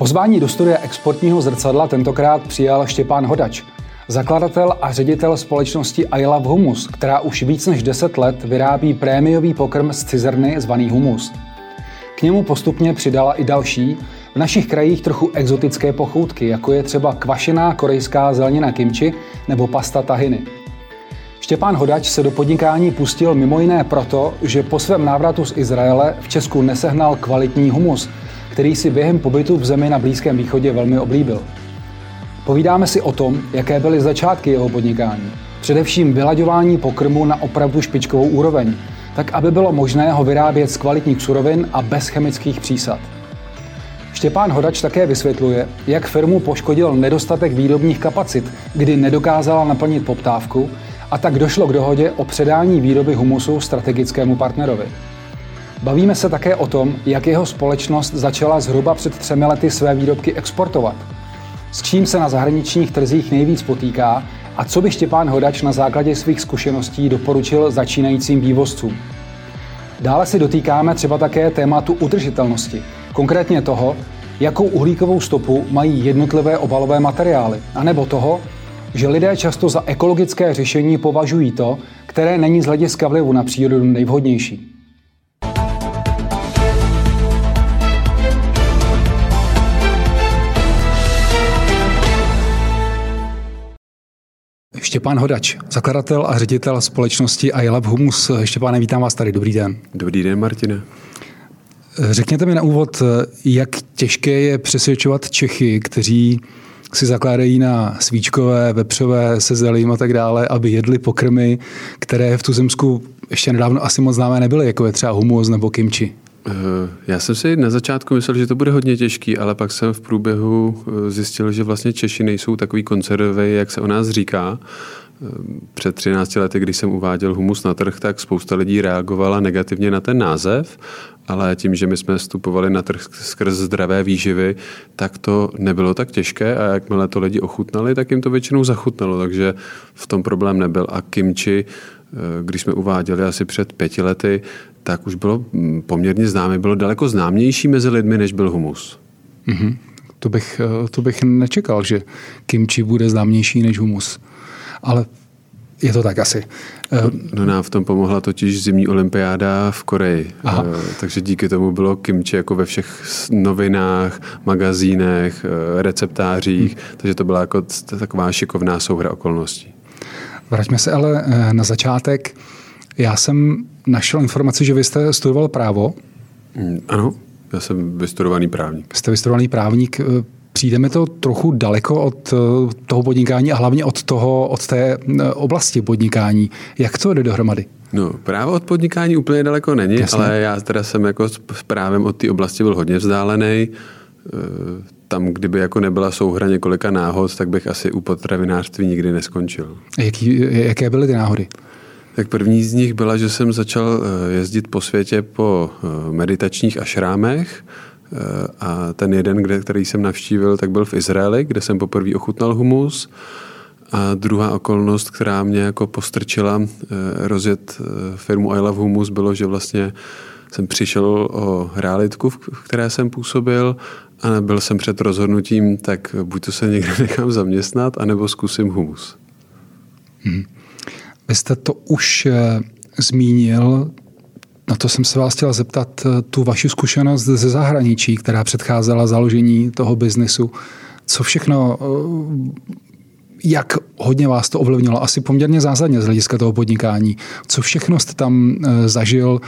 Pozvání do studie exportního zrcadla tentokrát přijal Štěpán Hodač, zakladatel a ředitel společnosti I Love Humus, která už víc než 10 let vyrábí prémiový pokrm z cizrny zvaný humus. K němu postupně přidala i další, v našich krajích trochu exotické pochoutky, jako je třeba kvašená korejská zelenina kimchi nebo pasta tahiny. Štěpán Hodač se do podnikání pustil mimo jiné proto, že po svém návratu z Izraele v Česku nesehnal kvalitní humus, který si během pobytu v zemi na Blízkém východě velmi oblíbil. Povídáme si o tom, jaké byly začátky jeho podnikání. Především vylaďování pokrmu na opravdu špičkovou úroveň, tak aby bylo možné ho vyrábět z kvalitních surovin a bez chemických přísad. Štěpán Hodač také vysvětluje, jak firmu poškodil nedostatek výrobních kapacit, kdy nedokázala naplnit poptávku a tak došlo k dohodě o předání výroby humusu strategickému partnerovi. Bavíme se také o tom, jak jeho společnost začala zhruba před třemi lety své výrobky exportovat. S čím se na zahraničních trzích nejvíc potýká a co by Štěpán Hodač na základě svých zkušeností doporučil začínajícím vývozcům. Dále si dotýkáme třeba také tématu udržitelnosti, konkrétně toho, jakou uhlíkovou stopu mají jednotlivé obalové materiály, anebo toho, že lidé často za ekologické řešení považují to, které není z hlediska vlivu na přírodu nejvhodnější. Štěpán Hodač, zakladatel a ředitel společnosti iLab Humus. Štěpáne, vítám vás tady. Dobrý den. Dobrý den, Martine. Řekněte mi na úvod, jak těžké je přesvědčovat Čechy, kteří si zakládají na svíčkové, vepřové, se zelím a tak dále, aby jedli pokrmy, které v Tuzemsku ještě nedávno asi moc známé nebyly, jako je třeba humus nebo kimchi. Eh, já jsem si na začátku myslel, že to bude hodně těžký, ale pak jsem v průběhu eh, zjistil, že vlastně Češi nejsou takový konzervy, jak se o nás říká. Eh, před 13 lety, když jsem uváděl humus na trh, tak spousta lidí reagovala negativně na ten název, ale tím, že my jsme vstupovali na trh skrz zdravé výživy, tak to nebylo tak těžké a jakmile to lidi ochutnali, tak jim to většinou zachutnalo, takže v tom problém nebyl. A kimči, když jsme uváděli asi před pěti lety, tak už bylo mm, poměrně známé, bylo daleko známější mezi lidmi, než byl humus. Mm-hmm. To, bych, eh, to bych nečekal, že kimchi bude známější než humus. Ale je to tak asi. No, no nám v tom pomohla totiž zimní olympiáda v Koreji. Aha. Eh, takže díky tomu bylo kimchi jako ve všech novinách, magazínech, eh, receptářích, hmm. takže to byla jako taková šikovná souhra okolností. Vraťme se ale na začátek. Já jsem našel informaci, že vy jste studoval právo. Mm, ano, já jsem vystudovaný právník. Jste vystudovaný právník. Přijde mi to trochu daleko od eh, toho podnikání a hlavně od, toho, od té eh, oblasti podnikání. Jak to jde dohromady? No, právo od podnikání úplně daleko není, Jasně. ale já teda jsem jako s právem od té oblasti byl hodně vzdálený. Eh, tam, kdyby jako nebyla souhra několika náhod, tak bych asi u potravinářství nikdy neskončil. Jaký, jaké byly ty náhody? Tak první z nich byla, že jsem začal eh, jezdit po světě po eh, meditačních ašrámech a ten jeden, kde, který jsem navštívil, tak byl v Izraeli, kde jsem poprvé ochutnal humus. A druhá okolnost, která mě jako postrčila rozjet firmu I Love Humus, bylo, že vlastně jsem přišel o realitku, v které jsem působil a byl jsem před rozhodnutím, tak buď to se někde nechám zaměstnat, anebo zkusím humus. Hmm. Vy jste to už eh, zmínil, na to jsem se vás chtěla zeptat, eh, tu vaši zkušenost ze zahraničí, která předcházela založení toho biznesu. Co všechno, eh, jak hodně vás to ovlivnilo? Asi poměrně zásadně z hlediska toho podnikání. Co všechno jste tam zažil,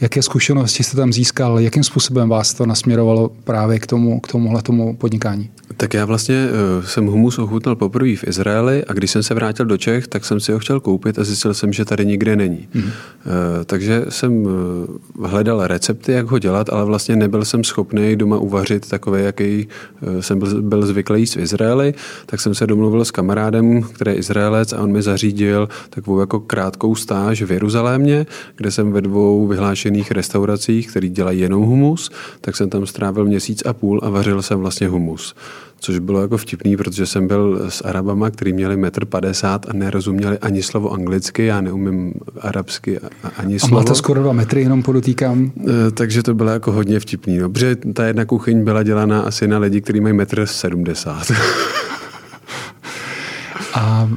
jaké zkušenosti jste tam získal, jakým způsobem vás to nasměrovalo právě k tomu, k tomuhle tomu podnikání? Tak já vlastně uh, jsem humus ochutnal poprvé v Izraeli a když jsem se vrátil do Čech, tak jsem si ho chtěl koupit a zjistil jsem, že tady nikde není. Mm. Uh, takže jsem hledal recepty, jak ho dělat, ale vlastně nebyl jsem schopný doma uvařit takový, jaký jsem byl, zvyklý jíst v Izraeli, tak jsem se domluvil s kamarádem, kamarádem, který je Izraelec a on mi zařídil takovou jako krátkou stáž v Jeruzalémě, kde jsem ve dvou vyhlášených restauracích, který dělají jenom humus, tak jsem tam strávil měsíc a půl a vařil jsem vlastně humus což bylo jako vtipný, protože jsem byl s Arabama, kteří měli metr 50 a nerozuměli ani slovo anglicky, já neumím arabsky ani slovo. A máte skoro dva metry, jenom podotýkám. E, takže to bylo jako hodně vtipný. No, protože ta jedna kuchyň byla dělaná asi na lidi, kteří mají metr 70. a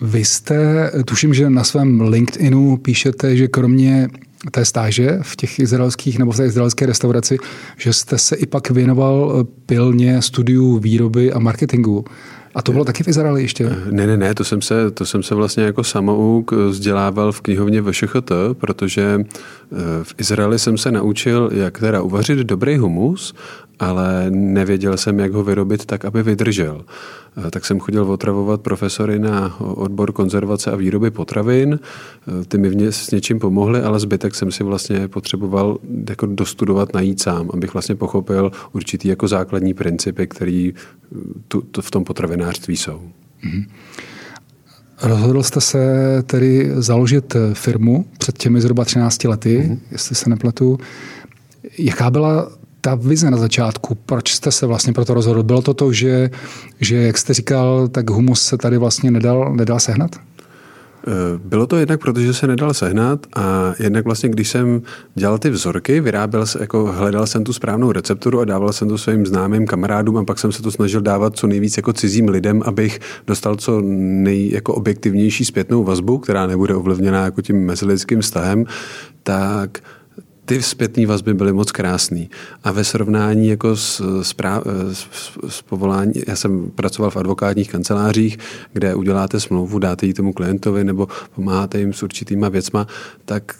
vy jste, tuším, že na svém LinkedInu píšete, že kromě té stáže v těch izraelských nebo v té izraelské restauraci, že jste se i pak věnoval pilně studiu výroby a marketingu. A to bylo taky v Izraeli ještě? Ne, ne, ne, to jsem se, to jsem se vlastně jako samouk vzdělával v knihovně VŠHT, protože eh, v Izraeli jsem se naučil, jak teda uvařit dobrý humus ale nevěděl jsem, jak ho vyrobit tak, aby vydržel. Eh, tak jsem chodil otravovat profesory na odbor konzervace a výroby potravin. Eh, ty mi s něčím pomohly, ale zbytek jsem si vlastně potřeboval jako dostudovat, najít sám, abych vlastně pochopil určitý jako základní principy, které eh, tu, tu, v tom potravinářství jsou. Mm-hmm. Rozhodl jste se tedy založit firmu před těmi zhruba 13 lety, mm-hmm. jestli se nepletu. Jaká byla ta vize na začátku, proč jste se vlastně pro to rozhodl? Bylo to to, že, že jak jste říkal, tak humus se tady vlastně nedal, nedal sehnat? Eh, bylo to jednak, protože se nedal sehnat a jednak vlastně, když jsem dělal ty vzorky, vyráběl se, jako hledal jsem tu správnou recepturu a dával jsem to svým známým kamarádům a pak jsem se to snažil dávat co nejvíc jako cizím lidem, abych dostal co nej, jako objektivnější zpětnou vazbu, která nebude ovlivněná jako tím mezilidským vztahem, tak ty zpětné vazby byly moc krásné. A ve srovnání jako s, s, prá, s, s povolání, já jsem pracoval v advokátních kancelářích, kde uděláte smlouvu, dáte ji tomu klientovi nebo pomáháte jim s určitýma věcma, tak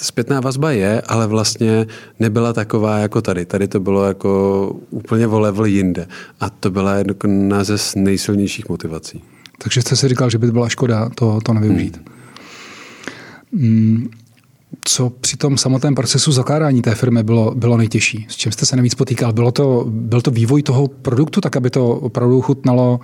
zpětná vazba je, ale vlastně nebyla taková jako tady. Tady to bylo jako úplně o level jinde. A to byla jedna ze nejsilnějších motivací. Takže jste si říkal, že by byla škoda to, to nevyužít. Hmm co při tom samotném procesu zakládání té firmy bylo, bylo nejtěžší? S čím jste se nejvíc potýkal? Bylo to, byl to vývoj toho produktu, tak aby to opravdu chutnalo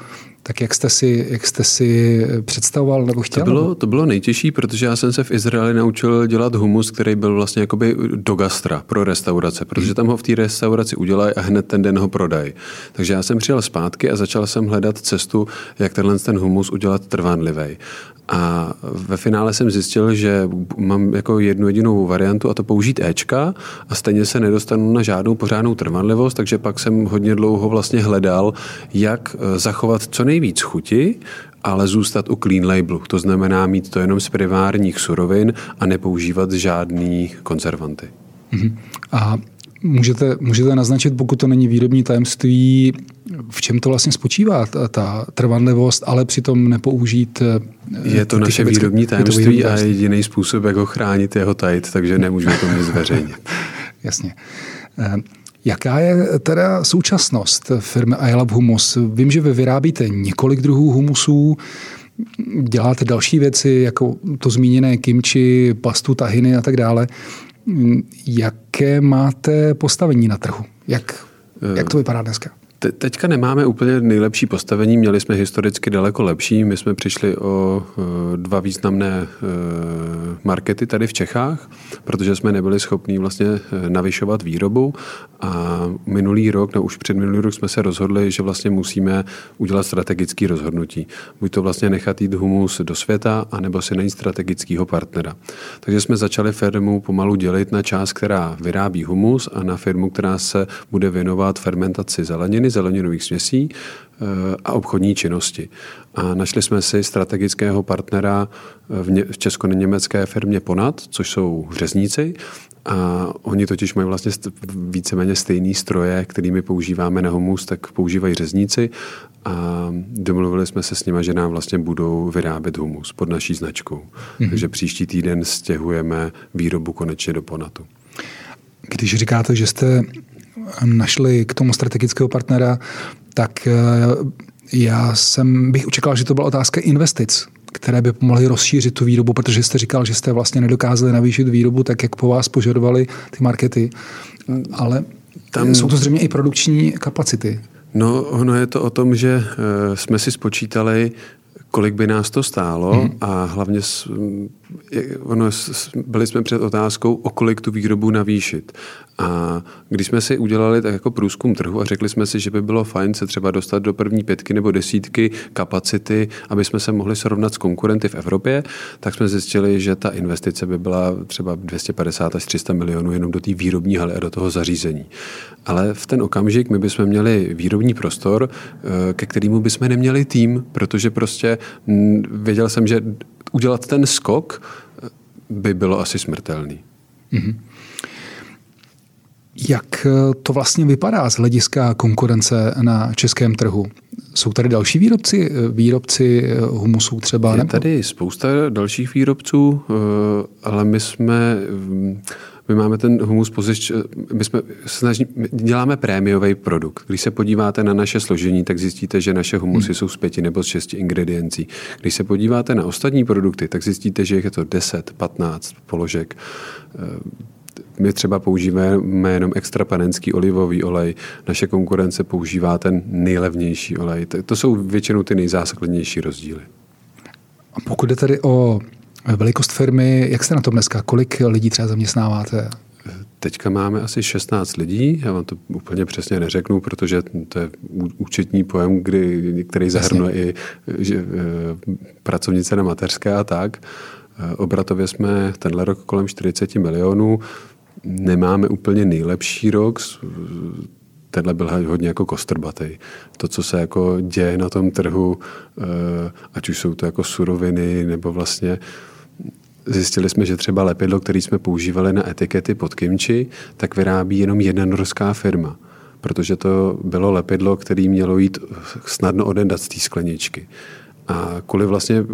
tak, jak jste si, jak jste si představoval nebo chtěl? To bylo, to bylo nejtěžší, protože já jsem se v Izraeli naučil dělat humus, který byl vlastně jakoby do gastra pro restaurace, protože tam ho v té restauraci udělají a hned ten den ho prodají. Takže já jsem přijel zpátky a začal jsem hledat cestu, jak tenhle ten humus udělat trvanlivý. A ve finále jsem zjistil, že mám jako jednu jedinou variantu a to použít Ečka a stejně se nedostanu na žádnou pořádnou trvanlivost, takže pak jsem hodně dlouho vlastně hledal, jak eh, zachovat co nejvíc chuti, ale zůstat u clean labelu. To znamená mít to jenom z privárních surovin a nepoužívat žádný konzervanty. Mm-hmm. A Můžete, můžete naznačit, pokud to není výrobní tajemství, v čem to vlastně spočívá, ta, ta trvanlivost, ale přitom nepoužít. Eh, je to naše výrobní tajemství, výrobní tajemství a jediný způsob, jak ho chránit, je ho tajit, takže nemůžeme to nic zveřejnit. Jasně. Eh, jaká je teda současnost firmy iLab Humus? Vím, že vy vyrábíte několik druhů humusů, děláte další věci, jako to zmíněné kimči, pastu, tahiny a tak dále. Jaké máte postavení na trhu? Jak, jak to vypadá dneska? Te, teďka nemáme úplně nejlepší postavení, měli jsme historicky daleko lepší. My jsme přišli o e, dva významné e, markety tady v Čechách, protože jsme nebyli schopni vlastně e, navyšovat výrobu a minulý rok, no už před minulý rok jsme se rozhodli, že vlastně musíme udělat strategický rozhodnutí. Buď to vlastně nechat jít humus do světa, anebo si najít strategického partnera. Takže jsme začali firmu pomalu dělit na část, která vyrábí humus a na firmu, která se bude věnovat fermentaci zeleniny, zeleninových směsí eh, a obchodní činnosti. A našli jsme si strategického partnera v, ně, v česko-německé firmě Ponad, což jsou řezníci, a oni totiž mají vlastně víceméně stejné stroje, kterými používáme na humus, tak používají řezníci a domluvili jsme se s nimi, že nám vlastně budou vyrábět humus pod naší značkou. Mm-hmm. Takže příští týden stěhujeme výrobu konečně do Ponatu. Když říkáte, že jste našli k tomu strategického partnera, tak eh, já jsem bych očekal, že to byla otázka investic, které by pomohly rozšířit tu výrobu, protože jste říkal, že jste vlastně nedokázali navýšit výrobu tak, jak po vás požadovali ty markety. Ale Tam... jsou to zřejmě i produkční kapacity. No, ono je to o tom, že eh, jsme si spočítali, kolik by nás to stálo hmm. a hlavně ono, byli jsme před otázkou, o kolik tu výrobu navýšit. A když jsme si udělali tak jako průzkum trhu a řekli jsme si, že by bylo fajn se třeba dostat do první pětky nebo desítky kapacity, aby jsme se mohli srovnat s konkurenty v Evropě, tak jsme zjistili, že ta investice by byla třeba 250 až 300 milionů jenom do té výrobní haly a do toho zařízení. Ale v ten okamžik my bychom měli výrobní prostor, eh, ke kterému bychom neměli tým, protože prostě věděl jsem, že udělat ten skok eh, by bylo asi smrtelný. Mm-hmm. Jak eh, to vlastně vypadá z hlediska konkurence na českém trhu? Jsou tady další výrobci, eh, výrobci humusů třeba? Je tady spousta dalších výrobců, ale my jsme my máme ten humus pozič, my jsme snaží, my děláme prémiový produkt. Když se podíváte na naše složení, tak zjistíte, že naše humusy hmm. jsou z pěti nebo z šesti ingrediencí. Když se podíváte na ostatní produkty, tak zjistíte, že je to 10, 15 položek. My třeba používáme jenom extra panenský olivový olej, naše konkurence používá ten nejlevnější olej. To jsou většinou ty nejzásadnější rozdíly. A pokud jde tady o Velikost firmy, jak jste na tom dneska? Kolik lidí třeba zaměstnáváte? Teďka máme asi 16 lidí, já vám to úplně přesně neřeknu, protože to je účetní pojem, kdy, který zahrnuje i že, e, pracovnice na mateřské a tak. E, obratově jsme tenhle rok kolem 40 milionů. Nemáme úplně nejlepší rok, tenhle byl hodně jako kostrbatej. To, co se jako děje na tom trhu, e, ať už jsou to jako suroviny nebo vlastně Zjistili jsme, že třeba lepidlo, který jsme používali na etikety pod kimči, tak vyrábí jenom jedna norská firma protože to bylo lepidlo, které mělo jít snadno odendat z té skleničky. A kvůli vlastně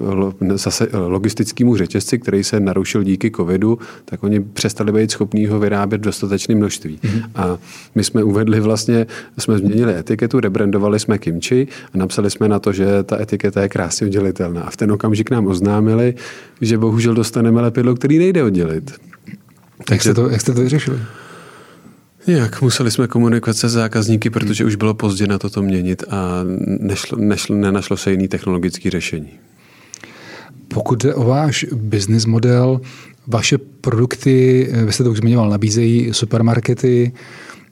zase logistickému řetězci, který se narušil díky covidu, tak oni přestali být schopní ho vyrábět v dostatečném množství. Mm-hmm. A my jsme uvedli vlastně, jsme změnili etiketu, rebrandovali jsme kimči a napsali jsme na to, že ta etiketa je krásně oddělitelná. A v ten okamžik nám oznámili, že bohužel dostaneme lepidlo, který nejde oddělit. Jak jste to, jak jste to vyřešili? Jak museli jsme komunikovat se zákazníky, protože už bylo pozdě na toto měnit a nešlo, nešlo, nenašlo se jiný technologický řešení. Pokud jde o váš business model, vaše produkty, vy jste to už zmiňoval, nabízejí supermarkety,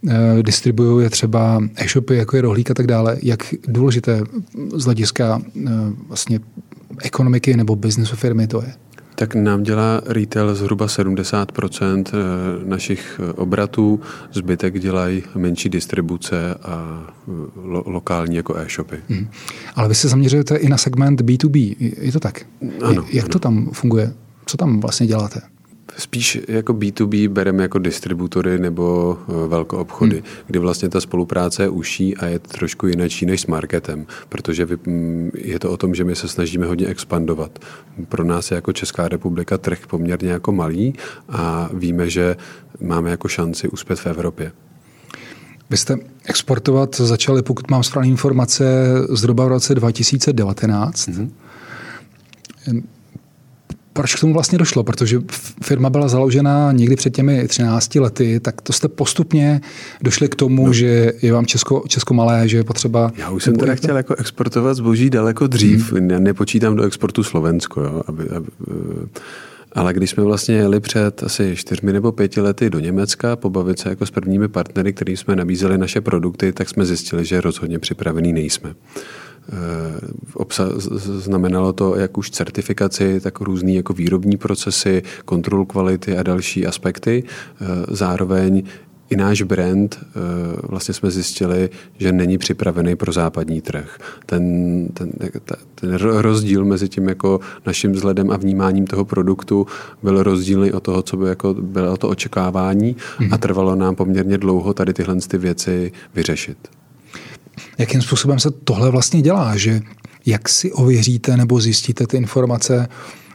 eh, distribuují je třeba e-shopy, jako je rohlík a tak dále. Jak důležité z hlediska eh, vlastně ekonomiky nebo biznesu firmy to je? Tak nám dělá retail zhruba 70 eh, našich eh, obratů, zbytek dělají menší distribuce a eh, lo- lokální jako e-shopy. Hmm. Ale vy se zaměřujete i na segment B2B, je to tak? Ano. Jak ano. to tam funguje? Co tam vlastně děláte? Spíš jako B2B bereme jako distributory nebo eh, velkou obchody, hmm. kdy vlastně ta spolupráce je uší a je trošku jinačí než s marketem, protože mm, je to o tom, že my se snažíme hodně expandovat. Pro nás je jako Česká republika trh poměrně jako malý a víme, že máme jako šanci uspět v Evropě. Vy jste exportovat začali, pokud mám správné informace, zhruba v roce 2019. Hmm proč k tomu vlastně došlo? Protože firma byla založena někdy před těmi 13 lety, tak to jste postupně došli k tomu, no. že je vám Česko, Česko malé, že je potřeba... Já už jsem teda chtěl jako exportovat zboží daleko dřív. Hmm. Já nepočítám do exportu Slovensko. Jo, aby, aby, ale když jsme vlastně jeli před asi čtyřmi nebo pěti lety do Německa pobavit se jako s prvními partnery, kterým jsme nabízeli naše produkty, tak jsme zjistili, že rozhodně připravený nejsme. Obsa- znamenalo to jak už certifikaci, tak různý jako výrobní procesy, kontrolu kvality a další aspekty. Eh, zároveň i náš brand eh, vlastně jsme zjistili, že není připravený pro západní trh. Ten, ten, ten rozdíl mezi tím jako naším vzhledem a vnímáním toho produktu byl rozdílný od toho, co by jako bylo to očekávání mm-hmm. a mhm. trvalo nám poměrně dlouho tady tyhle ty věci vyřešit jakým způsobem se tohle vlastně dělá, že jak si ověříte nebo zjistíte ty informace,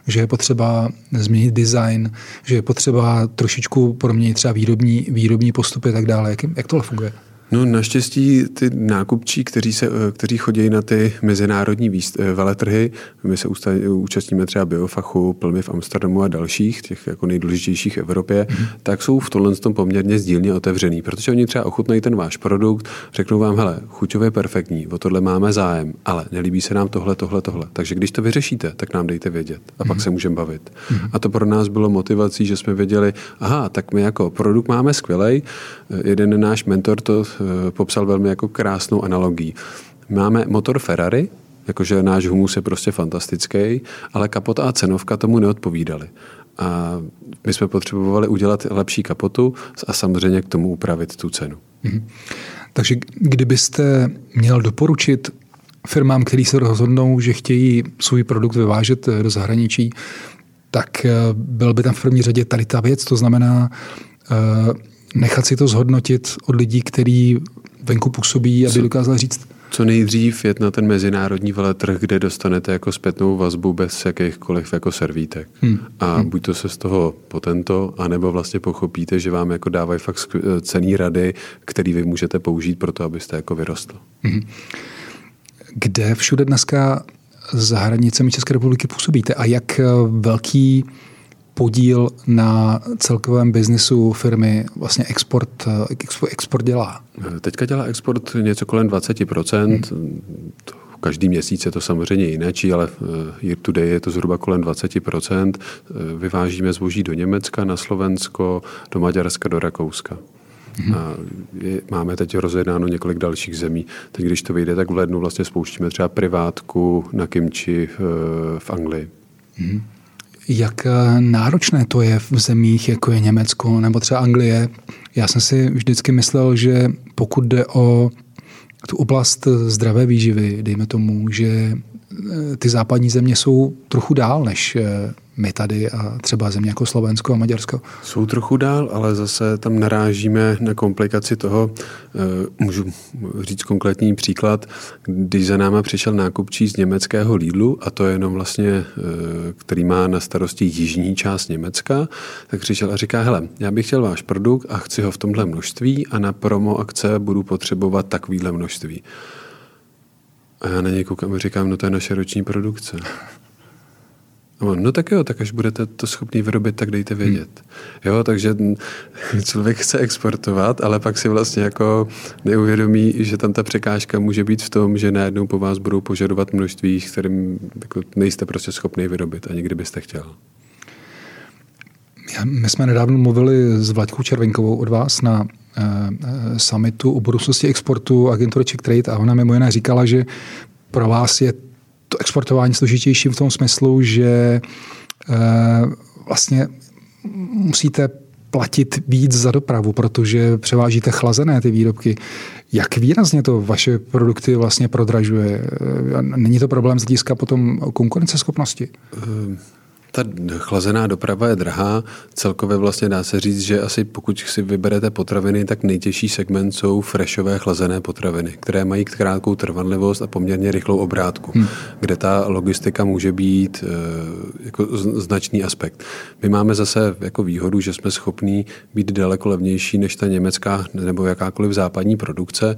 že je potřeba změnit design, že je potřeba trošičku proměnit třeba výrobní, výrobní postupy a tak dále. Jak, jak tohle funguje? No naštěstí ty nákupčí, kteří, se, kteří chodí na ty mezinárodní výst, eh, veletrhy, my se účastníme třeba Biofachu, Plmy v Amsterdamu a dalších, těch jako nejdůležitějších v Evropě, mm. tak jsou v tomhle tom poměrně sdílně otevřený, protože oni třeba ochutnají ten váš produkt, řeknou vám, hele, chuťově perfektní, o tohle máme zájem, ale nelíbí se nám tohle, tohle, tohle. Takže když to vyřešíte, tak nám dejte vědět a pak mhm. se můžeme bavit. Mm. A to pro nás bylo motivací, že jsme věděli, aha, tak my jako produkt máme skvělej, jeden náš mentor to Eh, popsal velmi jako krásnou analogii. Máme motor Ferrari, jakože náš humus je prostě fantastický, ale kapota a cenovka tomu neodpovídaly. A my jsme potřebovali udělat lepší kapotu a samozřejmě k tomu upravit tu cenu. Mm-hmm. Takže kdybyste měl doporučit firmám, který se rozhodnou, že chtějí svůj produkt vyvážet do zahraničí, tak eh, byl by tam v první řadě tady ta věc, to znamená eh, nechat si to zhodnotit od lidí, kteří venku působí, aby co, dokázali říct. Co nejdřív jet na ten mezinárodní veletrh, kde dostanete jako zpětnou vazbu bez jakýchkoliv jako servítek. Hmm. A hmm. buď to se z toho potento, anebo vlastně pochopíte, že vám jako dávají fakt cený rady, který vy můžete použít pro to, abyste jako vyrostl. Hmm. Kde všude dneska za hranicemi České republiky působíte a jak velký podíl na celkovém biznisu firmy vlastně export, export dělá? Teďka dělá export něco kolem 20%. Hmm. Každý měsíc je to samozřejmě jináčí, ale eh, year to day je to zhruba kolem 20%. Eh, vyvážíme zboží do Německa, na Slovensko, do Maďarska, do Rakouska. Hmm. A je, máme teď rozjednáno několik dalších zemí. Teď, když to vyjde, tak v lednu vlastně spouštíme třeba privátku na Kimči v, eh, v Anglii. Hmm jak eh, náročné to je v zemích, jako je Německo nebo třeba Anglie. Já jsem si vždycky myslel, že pokud jde o tu oblast zdravé výživy, dejme tomu, že eh, ty západní země jsou trochu dál než eh, my tady a třeba země jako Slovensko a Maďarsko. Jsou trochu dál, ale zase tam narážíme na komplikaci toho, eh, můžu říct konkrétní příklad, když za náma přišel nákupčí z německého Lidlu, a to je jenom vlastně, eh, který má na starosti jižní část Německa, tak přišel a říká, hele, já bych chtěl váš produkt a chci ho v tomhle množství a na promo akce budu potřebovat takovýhle množství. A já na něj koukám a říkám, no to je naše roční produkce. No tak jo, tak až budete to schopný vyrobit, tak dejte vědět. Hmm. Jo, takže člověk chce exportovat, ale pak si vlastně jako neuvědomí, že tam ta překážka může být v tom, že najednou po vás budou požadovat množství, kterým jako nejste prostě schopný vyrobit, ani kdybyste chtěl. Já, my jsme nedávno mluvili s Vlaďkou Červenkovou od vás na uh, summitu o budoucnosti exportu agentury Czech Trade a ona mimo jiné říkala, že pro vás je to exportování složitější v tom smyslu, že eh, vlastně musíte platit víc za dopravu, protože převážíte chlazené ty výrobky. Jak výrazně to vaše produkty vlastně prodražuje? Eh, není to problém z hlediska potom konkurenceschopnosti? Ta chlazená doprava je drahá. Celkově vlastně dá se říct, že asi pokud si vyberete potraviny, tak nejtěžší segment jsou freshové chlazené potraviny, které mají krátkou trvanlivost a poměrně rychlou obrátku, hmm. kde ta logistika může být e, jako značný aspekt. My máme zase jako výhodu, že jsme schopní být daleko levnější než ta německá nebo jakákoliv západní produkce e,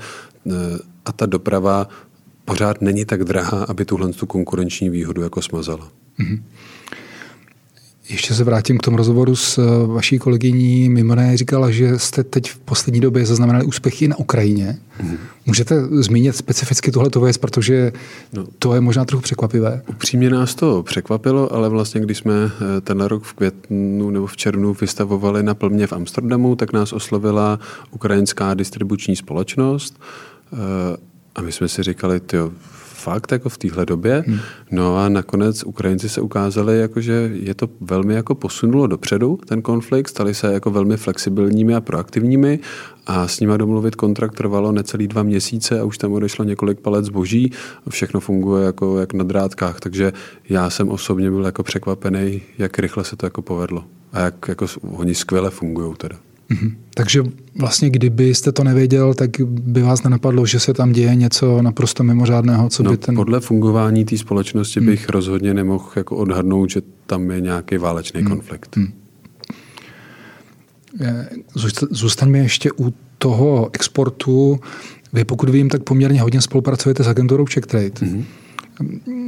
a ta doprava pořád není tak drahá, aby tuhle tu konkurenční výhodu jako smazala. Hmm. Ještě se vrátím k tomu rozhovoru s eh, vaší kolegyní. Mimo ne říkala, že jste teď v poslední době zaznamenali úspěchy na Ukrajině. Mm. Můžete zmínit specificky tohleto věc, protože no, to je možná trochu překvapivé. Upřímně nás to překvapilo, ale vlastně když jsme eh, ten rok v květnu nebo v červnu vystavovali na plmě v Amsterdamu, tak nás oslovila ukrajinská distribuční společnost eh, a my jsme si říkali, tyjo, fakt jako v téhle době. Hmm. No a nakonec Ukrajinci se ukázali, jako, že je to velmi jako posunulo dopředu, ten konflikt, stali se jako velmi flexibilními a proaktivními a s nima domluvit kontrakt trvalo necelý dva měsíce a už tam odešlo několik palet zboží a všechno funguje jako jak na drátkách, takže já jsem osobně byl jako překvapený, jak rychle se to jako povedlo a jak jako oni skvěle fungují teda. Mm-hmm. Takže vlastně kdybyste to nevěděl, tak by vás nenapadlo, že se tam děje něco naprosto mimořádného, co no, by ten... podle fungování té společnosti mm. bych rozhodně nemohl jako odhadnout, že tam je nějaký válečný mm. konflikt. Mm. Zůstaňme ještě u toho exportu vy, pokud vím, tak poměrně hodně spolupracujete s agenturou Czech Trade. Mm-hmm.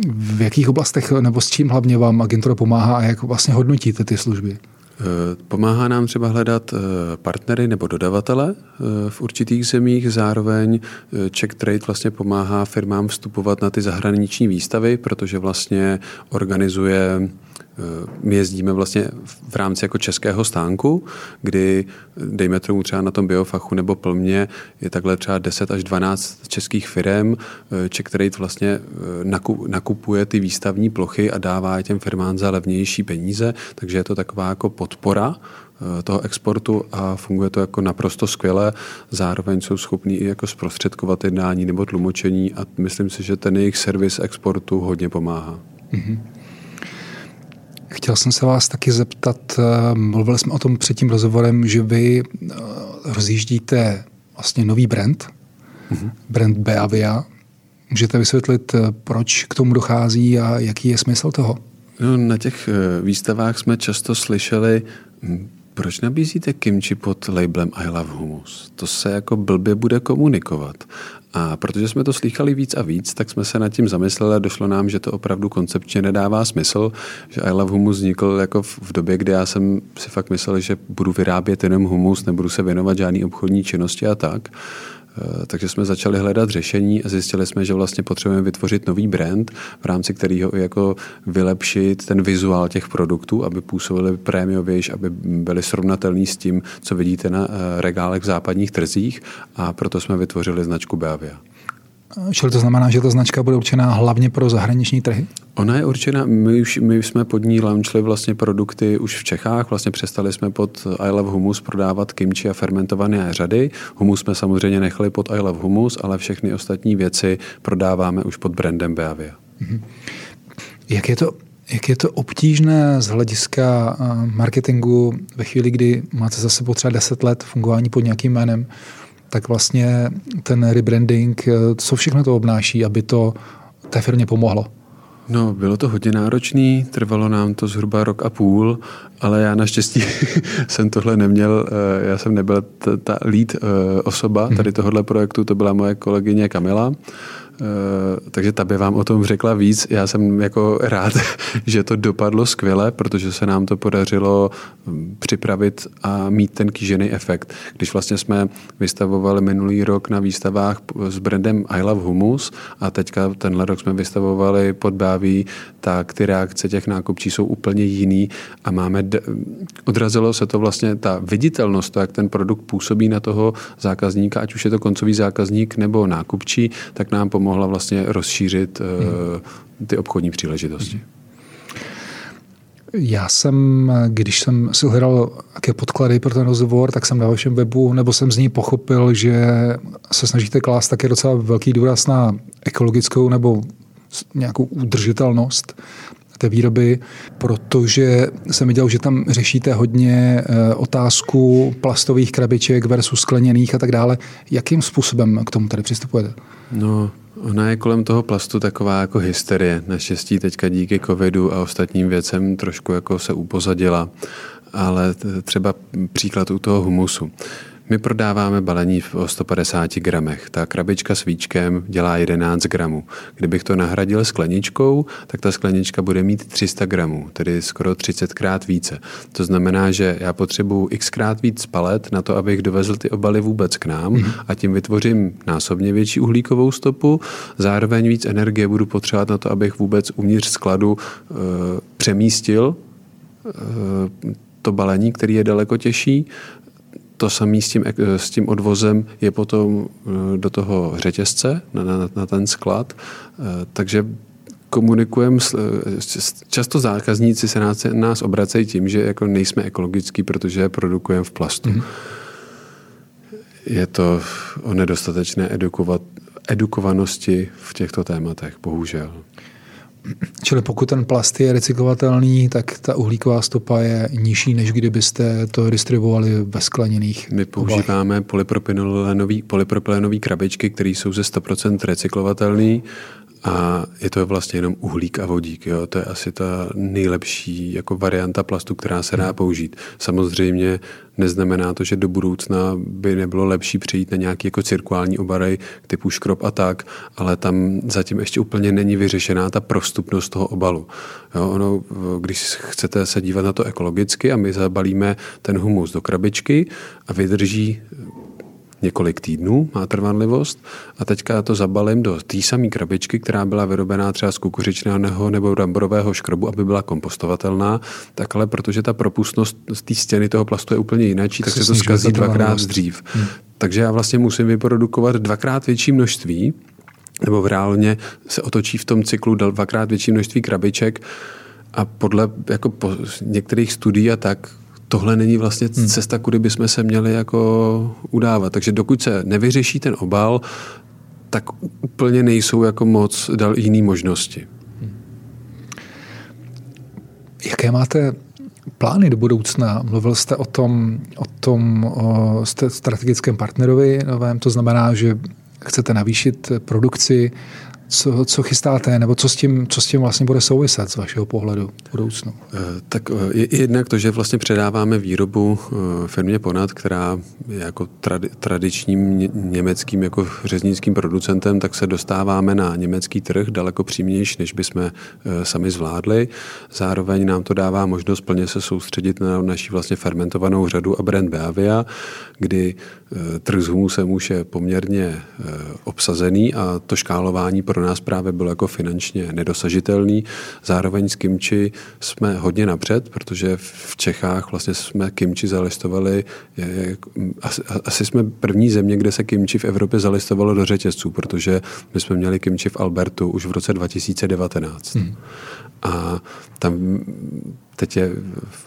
V jakých oblastech nebo s čím hlavně vám agentura pomáhá a jak vlastně hodnotíte ty služby? Eh, pomáhá nám třeba hledat eh, partnery nebo dodavatele eh, v určitých zemích. Zároveň Czech Trade vlastně pomáhá firmám vstupovat na ty zahraniční výstavy, protože vlastně organizuje my jezdíme vlastně v rámci jako českého stánku, kdy dejme tomu třeba na tom biofachu nebo plmě je takhle třeba 10 až 12 českých firm, eh, Czech Trade vlastně eh, nakupuje ty výstavní plochy a dává těm firmám za levnější peníze, takže je to taková jako podpora toho exportu a funguje to jako naprosto skvěle. Zároveň jsou schopní i jako zprostředkovat jednání nebo tlumočení a myslím si, že ten jejich servis exportu hodně pomáhá. Mm-hmm. Chtěl jsem se vás taky zeptat, eh, mluvili jsme o tom před tím rozhovorem, že vy eh, rozjíždíte vlastně nový brand, mm-hmm. brand Beavia. Můžete vysvětlit, eh, proč k tomu dochází a jaký je smysl toho? No, na těch výstavách jsme často slyšeli, hm, proč nabízíte kimči pod labelem I love hummus? To se jako blbě bude komunikovat. A protože jsme to slychali víc a víc, tak jsme se nad tím zamysleli a došlo nám, že to opravdu koncepčně nedává smysl, že I Love Humus vznikl jako v době, kdy já jsem si fakt myslel, že budu vyrábět jenom humus, nebudu se věnovat žádný obchodní činnosti a tak. Eh, takže jsme začali hledat řešení a zjistili jsme, že vlastně potřebujeme vytvořit nový brand, v rámci kterého jako vylepšit ten vizuál těch produktů, aby působily prémiovější, aby byly srovnatelný s tím, co vidíte na eh, regálech v západních trzích a proto jsme vytvořili značku Beavia. Čili to znamená, že ta značka bude určená hlavně pro zahraniční trhy? Ona je určena, my už, my jsme pod ní launchli vlastně produkty už v Čechách, vlastně přestali jsme pod I Love Humus prodávat kimči a fermentované řady. Humus jsme samozřejmě nechali pod I Love Humus, ale všechny ostatní věci prodáváme už pod brandem Beavia. Mm-hmm. Jak je to jak je to obtížné z hlediska marketingu ve chvíli, kdy máte zase potřeba 10 let fungování pod nějakým jménem, tak vlastně ten rebranding, eh, co všechno to obnáší, aby to té firmě pomohlo? No, bylo to hodně náročný, trvalo nám to zhruba rok a půl, ale já naštěstí jsem tohle neměl, eh, já jsem nebyl ta lead eh, osoba mhm. tady tohohle projektu, to byla moje kolegyně Kamila, Eh, takže ta by vám o tom řekla víc. Já jsem jako rád, že to dopadlo skvěle, protože se nám to podařilo hm, připravit a mít ten kýžený efekt. Když vlastně jsme vystavovali minulý rok na výstavách s brandem I Love Humus a teďka tenhle rok jsme vystavovali pod Báví, tak ty reakce těch nákupčí jsou úplně jiný a máme, odrazilo se to vlastně, ta viditelnost, to, jak ten produkt působí na toho zákazníka, ať už je to koncový zákazník nebo nákupčí, tak nám pomohlo mohla vlastně rozšířit hmm. ty obchodní příležitosti. Já jsem, když jsem si hledal jaké podklady pro ten rozhovor, tak jsem na vašem webu, nebo jsem z ní pochopil, že se snažíte klást také docela velký důraz na ekologickou nebo nějakou udržitelnost té výroby, protože jsem viděl, že tam řešíte hodně eh, otázku plastových krabiček versus skleněných a tak dále. Jakým způsobem k tomu tady přistupujete? No, Ona je kolem toho plastu taková jako hysterie. Naštěstí teďka díky covidu a ostatním věcem trošku jako se upozadila. Ale třeba příklad u toho humusu. My prodáváme balení v 150 gramech. Ta krabička s víčkem dělá 11 gramů. Kdybych to nahradil skleničkou, tak ta sklenička bude mít 300 gramů, tedy skoro 30 krát více. To znamená, že já potřebuji x krát víc palet na to, abych dovezl ty obaly vůbec k nám mm. a tím vytvořím násobně větší uhlíkovou stopu. Zároveň víc energie budu potřebovat na to, abych vůbec uvnitř skladu e, přemístil e, to balení, který je daleko těžší to samé s tím, s tím odvozem je potom eh, do toho řetězce, na, na, na ten sklad. Eh, takže komunikujeme, eh, často zákazníci se nás, nás obracejí tím, že jako nejsme ekologický, protože je produkujeme v plastu. Mm-hmm. Je to o nedostatečné edukovat, edukovanosti v těchto tématech, bohužel. Čili pokud ten plast je recyklovatelný, tak ta uhlíková stopa je nižší, než kdybyste to distribuovali ve skleněných. My používáme polypropylenový, polypropylenový krabičky, které jsou ze 100% recyklovatelné a je to vlastně jenom uhlík a vodík. Jo? To je asi ta nejlepší jako varianta plastu, která se dá použít. Samozřejmě neznamená to, že do budoucna by nebylo lepší přejít na nějaký jako cirkulální obarej typu škrob a tak, ale tam zatím ještě úplně není vyřešená ta prostupnost toho obalu. Jo, ono, když chcete se dívat na to ekologicky a my zabalíme ten humus do krabičky a vydrží několik týdnů, má trvanlivost a teďka to zabalím do té samé krabičky, která byla vyrobená třeba z kukuřičného nebo bramborového škrobu, aby byla kompostovatelná, tak ale protože ta propustnost z té stěny toho plastu je úplně jináčí, tak, tak se to zkazí dvakrát dřív. Hmm. Takže já vlastně musím vyprodukovat dvakrát větší množství, nebo v reálně se otočí v tom cyklu dvakrát větší množství krabiček, a podle jako po některých studií a tak tohle není vlastně hmm. cesta, kudy bychom se měli jako udávat. Takže dokud se nevyřeší ten obal, tak úplně nejsou jako moc dal jiný možnosti. Jaké máte plány do budoucna? Mluvil jste o tom, o tom o strategickém partnerovi novém, to znamená, že chcete navýšit produkci co, co chystáte, nebo co s, tím, co s tím vlastně bude souviset z vašeho pohledu v budoucnu? Eh, tak eh, je jednak to, že vlastně předáváme výrobu eh, firmě Ponad, která je jako tradi, tradičním německým jako řeznickým producentem, tak se dostáváme na německý trh daleko přímější, než bychom sami zvládli. Zároveň nám to dává možnost plně se soustředit na naší vlastně fermentovanou řadu a brand Beavia, kdy trh s humusem už je poměrně obsazený a to škálování pro pro nás právě byl jako finančně nedosažitelný. Zároveň s kimči jsme hodně napřed, protože v Čechách vlastně jsme kimči zalistovali, asi, asi jsme první země, kde se kimči v Evropě zalistovalo do řetězců, protože my jsme měli kimči v Albertu už v roce 2019. Hmm. A tam teď je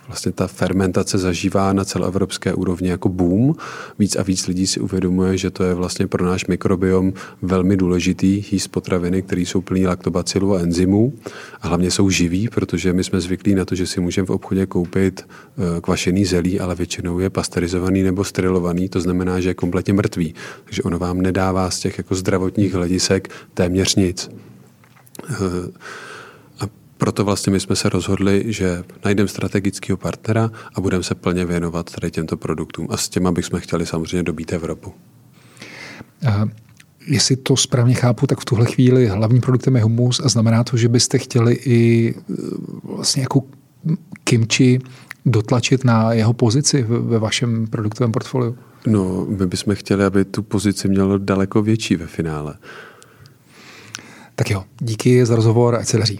vlastně ta fermentace zažívá na celoevropské úrovni jako boom. Víc a víc lidí si uvědomuje, že to je vlastně pro náš mikrobiom velmi důležitý jíst potraviny, které jsou plný laktobacilů a enzymů a hlavně jsou živí, protože my jsme zvyklí na to, že si můžeme v obchodě koupit eh, kvašený zelí, ale většinou je pasterizovaný nebo sterilovaný, to znamená, že je kompletně mrtvý. Takže ono vám nedává z těch jako zdravotních hledisek téměř nic. Proto vlastně my jsme se rozhodli, že najdeme strategického partnera a budeme se plně věnovat tady těmto produktům. A s těma bychom chtěli samozřejmě dobít Evropu. A jestli to správně chápu, tak v tuhle chvíli hlavním produktem je humus a znamená to, že byste chtěli i e, vlastně jako kimči dotlačit na jeho pozici ve vašem produktovém portfoliu? No, my bychom chtěli, aby tu pozici mělo daleko větší ve finále. Tak jo, díky za rozhovor, ať se daří.